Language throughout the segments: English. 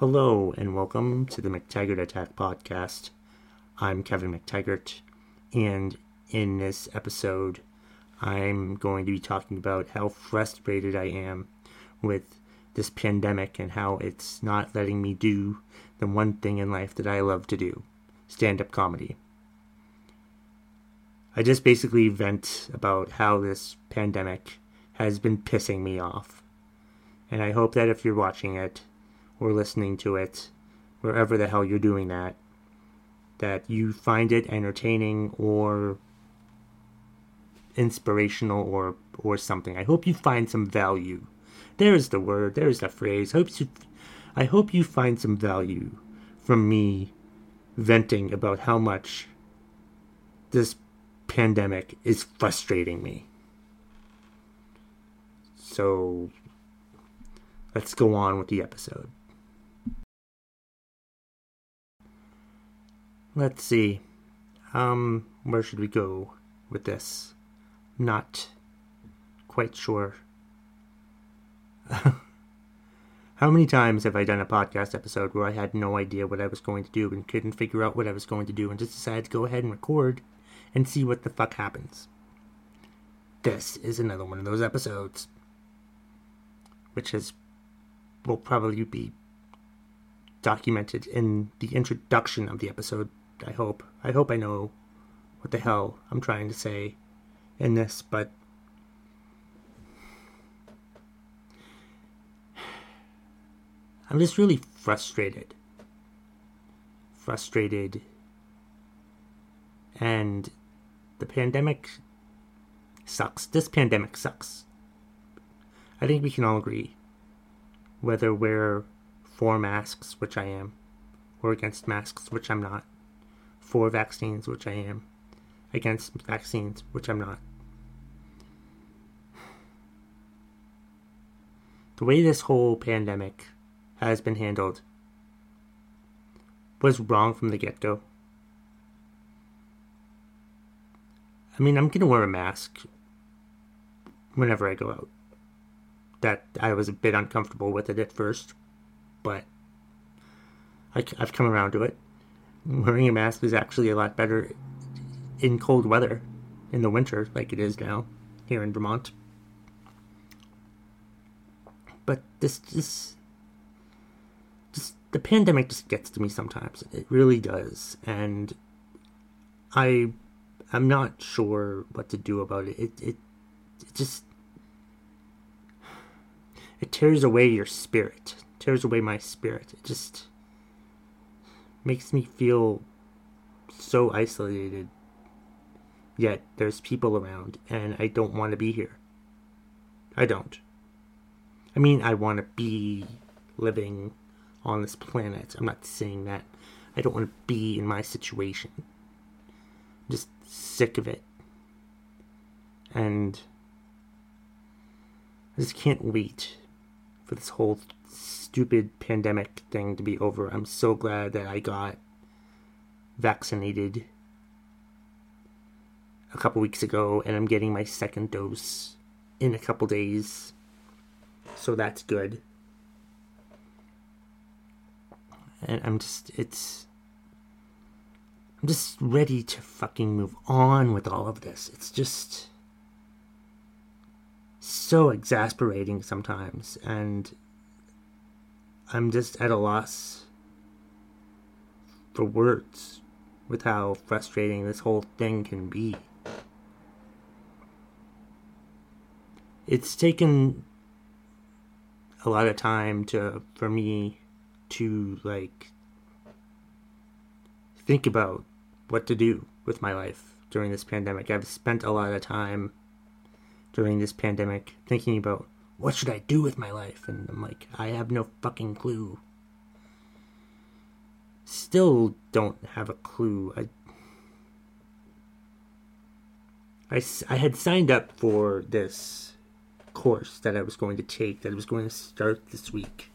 Hello and welcome to the McTaggart Attack podcast. I'm Kevin McTaggart, and in this episode, I'm going to be talking about how frustrated I am with this pandemic and how it's not letting me do the one thing in life that I love to do stand up comedy. I just basically vent about how this pandemic has been pissing me off. And I hope that if you're watching it or listening to it, wherever the hell you're doing that, that you find it entertaining or inspirational or or something. I hope you find some value. There's the word. There's the phrase. Hope you, I hope you find some value from me venting about how much this pandemic is frustrating me. So let's go on with the episode. Let's see. Um, where should we go with this? Not quite sure. How many times have I done a podcast episode where I had no idea what I was going to do and couldn't figure out what I was going to do and just decided to go ahead and record and see what the fuck happens? This is another one of those episodes, which has will probably be documented in the introduction of the episode. I hope. I hope I know what the hell I'm trying to say in this, but I'm just really frustrated. Frustrated. And the pandemic sucks. This pandemic sucks. I think we can all agree. Whether we're for masks, which I am, or against masks, which I'm not, for vaccines, which I am, against vaccines, which I'm not. The way this whole pandemic has been handled was wrong from the get go. I mean, I'm going to wear a mask whenever I go out. That I was a bit uncomfortable with it at first, but I, have come around to it. Wearing a mask is actually a lot better in cold weather, in the winter, like it is now here in Vermont. But this, this the pandemic just gets to me sometimes. It really does, and I I'm not sure what to do about it. It it, it just it tears away your spirit. It tears away my spirit. It just makes me feel so isolated. Yet there's people around and I don't want to be here. I don't. I mean, I want to be living on this planet. I'm not saying that I don't want to be in my situation. I'm just sick of it. And I just can't wait for this whole stupid pandemic thing to be over. I'm so glad that I got vaccinated a couple weeks ago and I'm getting my second dose in a couple days. So that's good and I'm just it's I'm just ready to fucking move on with all of this. It's just so exasperating sometimes and I'm just at a loss for words with how frustrating this whole thing can be. It's taken a lot of time to for me to like think about what to do with my life during this pandemic. I've spent a lot of time during this pandemic thinking about what should I do with my life and I'm like I have no fucking clue. Still don't have a clue. I I, I had signed up for this course that I was going to take that I was going to start this week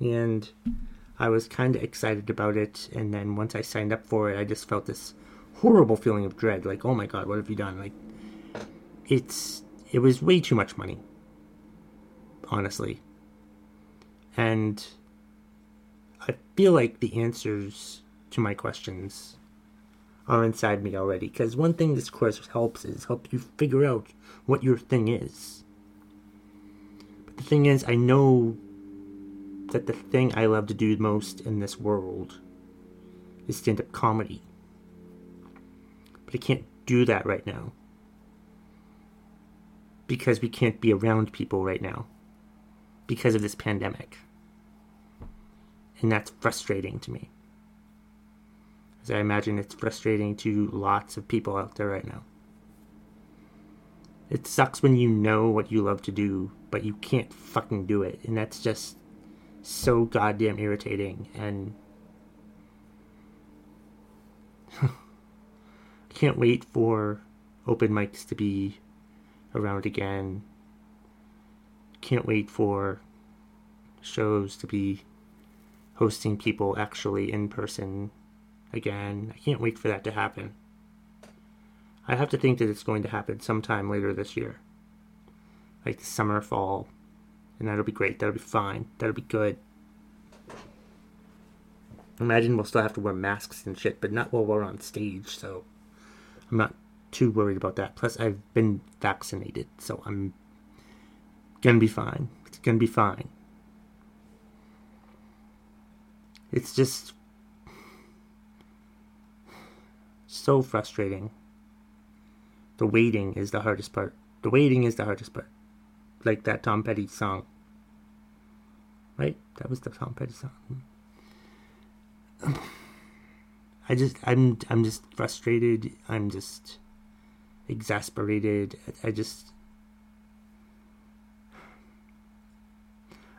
and I was kind of excited about it. And then once I signed up for it, I just felt this horrible feeling of dread. Like, oh my god, what have you done? Like, it's it was way too much money, honestly. And I feel like the answers to my questions are inside me already. Because one thing this course helps is help you figure out what your thing is. But the thing is, I know that the thing I love to do most in this world is stand up comedy. But I can't do that right now. Because we can't be around people right now. Because of this pandemic. And that's frustrating to me. As I imagine it's frustrating to lots of people out there right now. It sucks when you know what you love to do, but you can't fucking do it. And that's just so goddamn irritating. And I can't wait for open mics to be around again. Can't wait for shows to be hosting people actually in person again. I can't wait for that to happen. I have to think that it's going to happen sometime later this year. Like the summer, fall. And that'll be great. That'll be fine. That'll be good. Imagine we'll still have to wear masks and shit, but not while we're on stage, so I'm not too worried about that. Plus, I've been vaccinated, so I'm gonna be fine. It's gonna be fine. It's just so frustrating. The waiting is the hardest part. The waiting is the hardest part. Like that Tom Petty song. Right? That was the Tom Petty song. I just I'm I'm just frustrated. I'm just exasperated. I just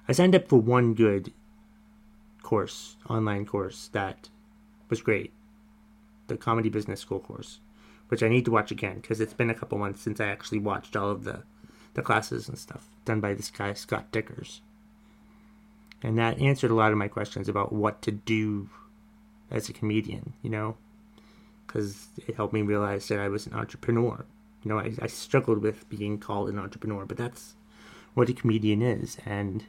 I signed up for one good course, online course that was great. The comedy business school course, which I need to watch again because it's been a couple months since I actually watched all of the the classes and stuff done by this guy Scott Dikkers. And that answered a lot of my questions about what to do as a comedian, you know, because it helped me realize that I was an entrepreneur. You know, I, I struggled with being called an entrepreneur, but that's what a comedian is. And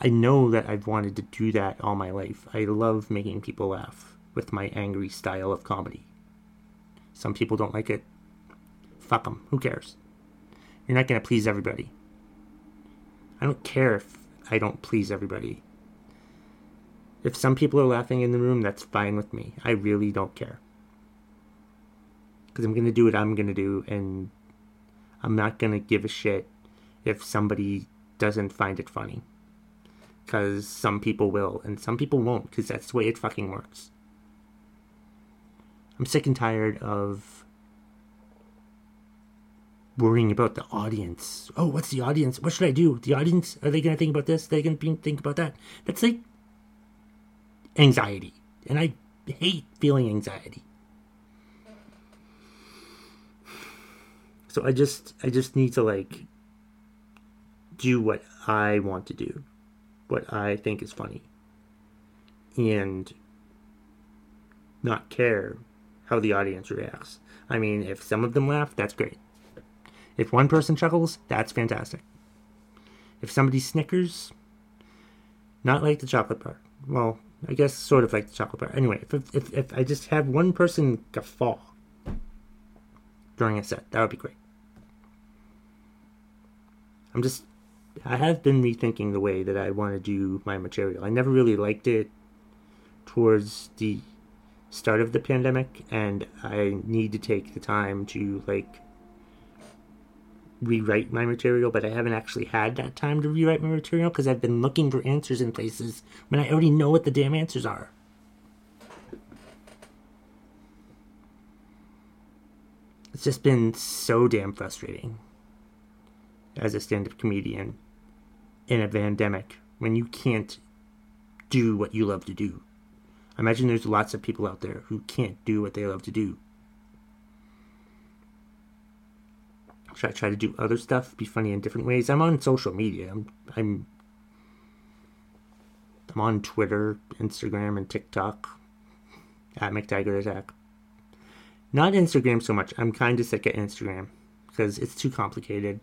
I know that I've wanted to do that all my life. I love making people laugh with my angry style of comedy. Some people don't like it. Fuck them. Who cares? You're not going to please everybody. I don't care if I don't please everybody. If some people are laughing in the room, that's fine with me. I really don't care. Because I'm going to do what I'm going to do, and I'm not going to give a shit if somebody doesn't find it funny. Because some people will, and some people won't, because that's the way it fucking works. I'm sick and tired of worrying about the audience. Oh, what's the audience? What should I do? The audience, are they going to think about this? Are they going to think about that? That's like anxiety. And I hate feeling anxiety. So I just I just need to like do what I want to do. What I think is funny. And not care how the audience reacts. I mean, if some of them laugh, that's great. If one person chuckles, that's fantastic. If somebody snickers, not like the chocolate bar. Well, I guess sort of like the chocolate bar. Anyway, if, if, if I just have one person guffaw during a set, that would be great. I'm just, I have been rethinking the way that I want to do my material. I never really liked it towards the start of the pandemic, and I need to take the time to like rewrite my material, but I haven't actually had that time to rewrite my material because I've been looking for answers in places when I already know what the damn answers are. It's just been so damn frustrating as a stand up comedian in a pandemic when you can't do what you love to do. I imagine there's lots of people out there who can't do what they love to do I try to do other stuff? Be funny in different ways? I'm on social media. I'm I'm I'm on Twitter, Instagram, and TikTok at McTaggart Attack. Not Instagram so much. I'm kind of sick of Instagram because it's too complicated.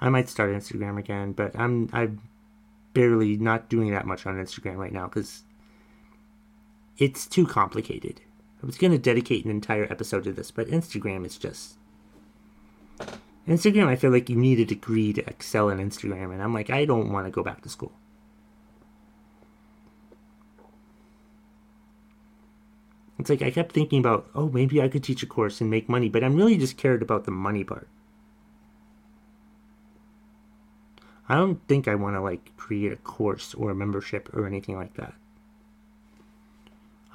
I might start Instagram again, but I'm I'm barely not doing that much on Instagram right now because it's too complicated. I was going to dedicate an entire episode to this, but Instagram is just. Instagram, I feel like you need a degree to excel in Instagram, and I'm like, I don't want to go back to school. It's like I kept thinking about, oh, maybe I could teach a course and make money, but I'm really just cared about the money part. I don't think I want to like create a course or a membership or anything like that.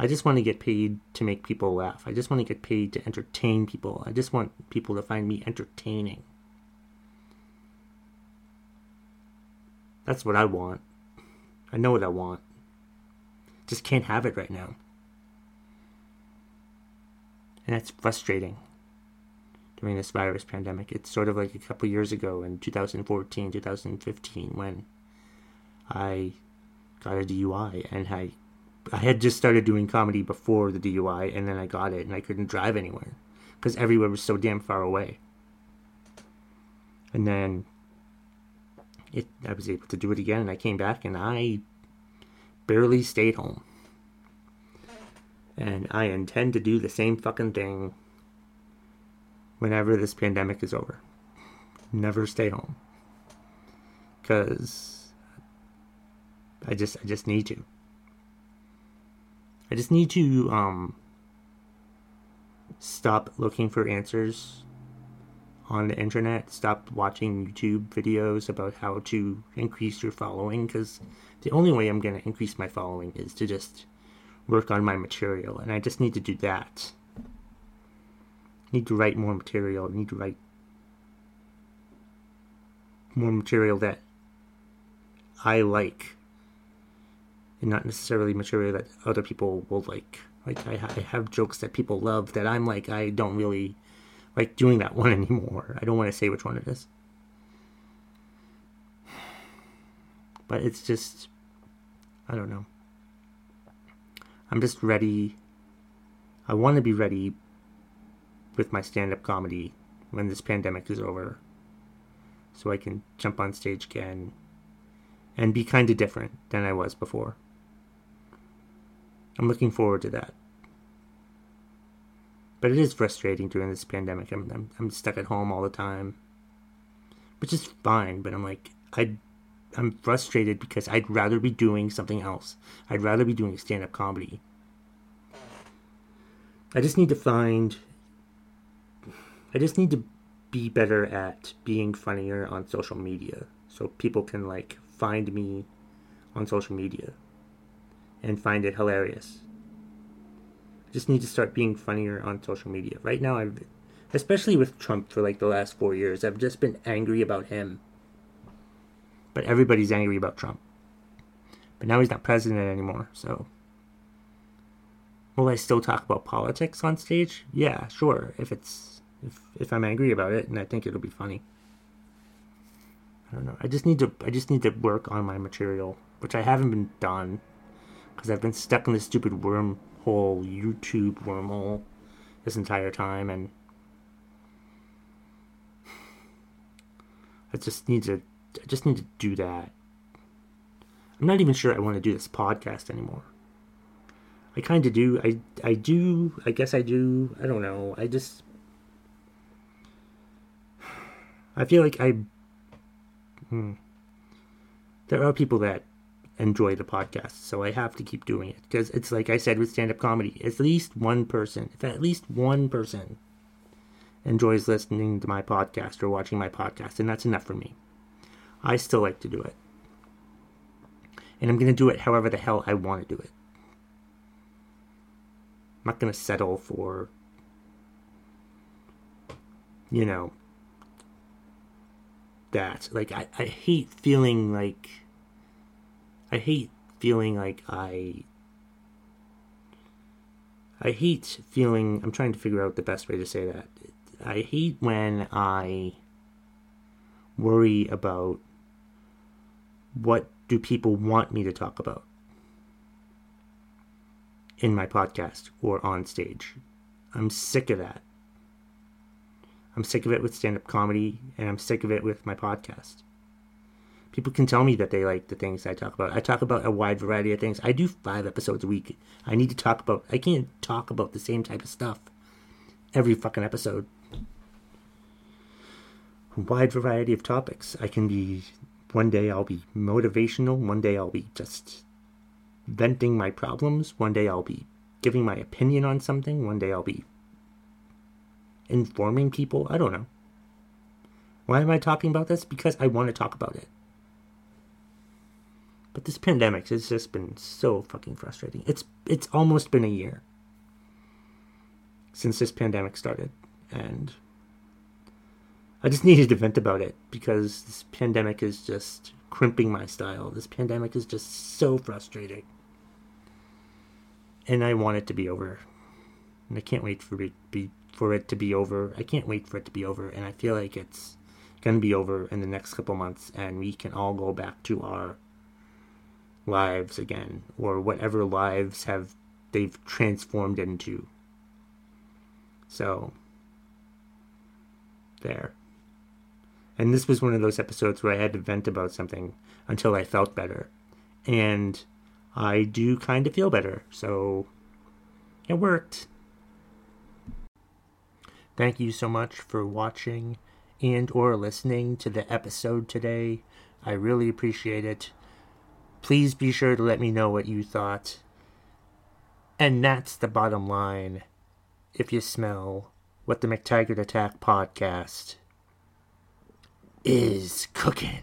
I just want to get paid to make people laugh. I just want to get paid to entertain people. I just want people to find me entertaining. That's what I want. I know what I want. Just can't have it right now. And that's frustrating during this virus pandemic. It's sort of like a couple years ago in 2014, 2015 when I got a DUI and I I had just started doing comedy before the DUI, and then I got it, and I couldn't drive anywhere because everywhere was so damn far away. And then it, I was able to do it again, and I came back, and I barely stayed home. And I intend to do the same fucking thing whenever this pandemic is over. Never stay home. Cause I just I just need to. I just need to um, stop looking for answers on the internet. Stop watching YouTube videos about how to increase your following because the only way I'm going to increase my following is to just work on my material, and I just need to do that. I need to write more material. I need to write more material that I like and not necessarily material that other people will like. Like I, I have jokes that people love that I'm like I don't really like doing that one anymore. I don't want to say which one it is, but it's just I don't know. I'm just ready. I want to be ready with my stand-up comedy when this pandemic is over, so I can jump on stage again and be kind of different than I was before. I'm looking forward to that. But it is frustrating during this pandemic. I'm, I'm, I'm stuck at home all the time, which is fine. But I'm like, I, I'm frustrated because I'd rather be doing something else. I'd rather be doing stand up comedy. I just need to find. I just need to be better at being funnier on social media so people can like find me on social media and find it hilarious. I just need to start being funnier on social media. Right now, I've, especially with Trump for like the last four years, I've just been angry about him. But everybody's angry about Trump. But now he's not president anymore, so. Will I still talk about politics on stage? Yeah, sure. If it's if if I'm angry about it, and I think it'll be funny. I don't know. I just need to I just need to work on my material, which I haven't been done because I've been stuck in this stupid wormhole, YouTube wormhole, this entire time, and I just need to, I just need to do that. I'm not even sure I want to do this podcast anymore. I kind of do. I I do. I guess I do. I don't know. I just I feel like I hmm, there are people that enjoy the podcast. So I have to keep doing it because it's like I said with stand up comedy, at least one person, if at least one person enjoys listening to my podcast or watching my podcast, and that's enough for me. I still like to do it. And I'm going to do it however the hell I want to do it. I'm not going to settle for, you know, that. Like, I, I hate feeling like I hate feeling like I. I hate feeling. I'm trying to figure out the best way to say that. I hate when I worry about what do people want me to talk about in my podcast or on stage. I'm sick of that. I'm sick of it with stand up comedy and I'm sick of it with my podcast People can tell me that they like the things I talk about. I talk about a wide variety of things. I do five episodes a week. I need to talk about. I can't talk about the same type of stuff every fucking episode. Wide variety of topics. I can be. One day I'll be motivational. One day I'll be just venting my problems. One day I'll be giving my opinion on something. One day I'll be informing people. I don't know. Why am I talking about this? Because I want to talk about it. But this pandemic has just been so fucking frustrating. It's it's almost been a year since this pandemic started and I just needed to vent about it because this pandemic is just crimping my style. This pandemic is just so frustrating. And I want it to be over. And I can't wait for it be for it to be over. I can't wait for it to be over and I feel like it's to be over in the next couple months and we can all go back to our lives again or whatever lives have they've transformed into. So there. And this was one of those episodes where I had to vent about something until I felt better. And I do kind of feel better. So it worked. Thank you so much for watching and or listening to the episode today. I really appreciate it. Please be sure to let me know what you thought. And that's the bottom line. If you smell what the McTaggart Attack podcast is cooking.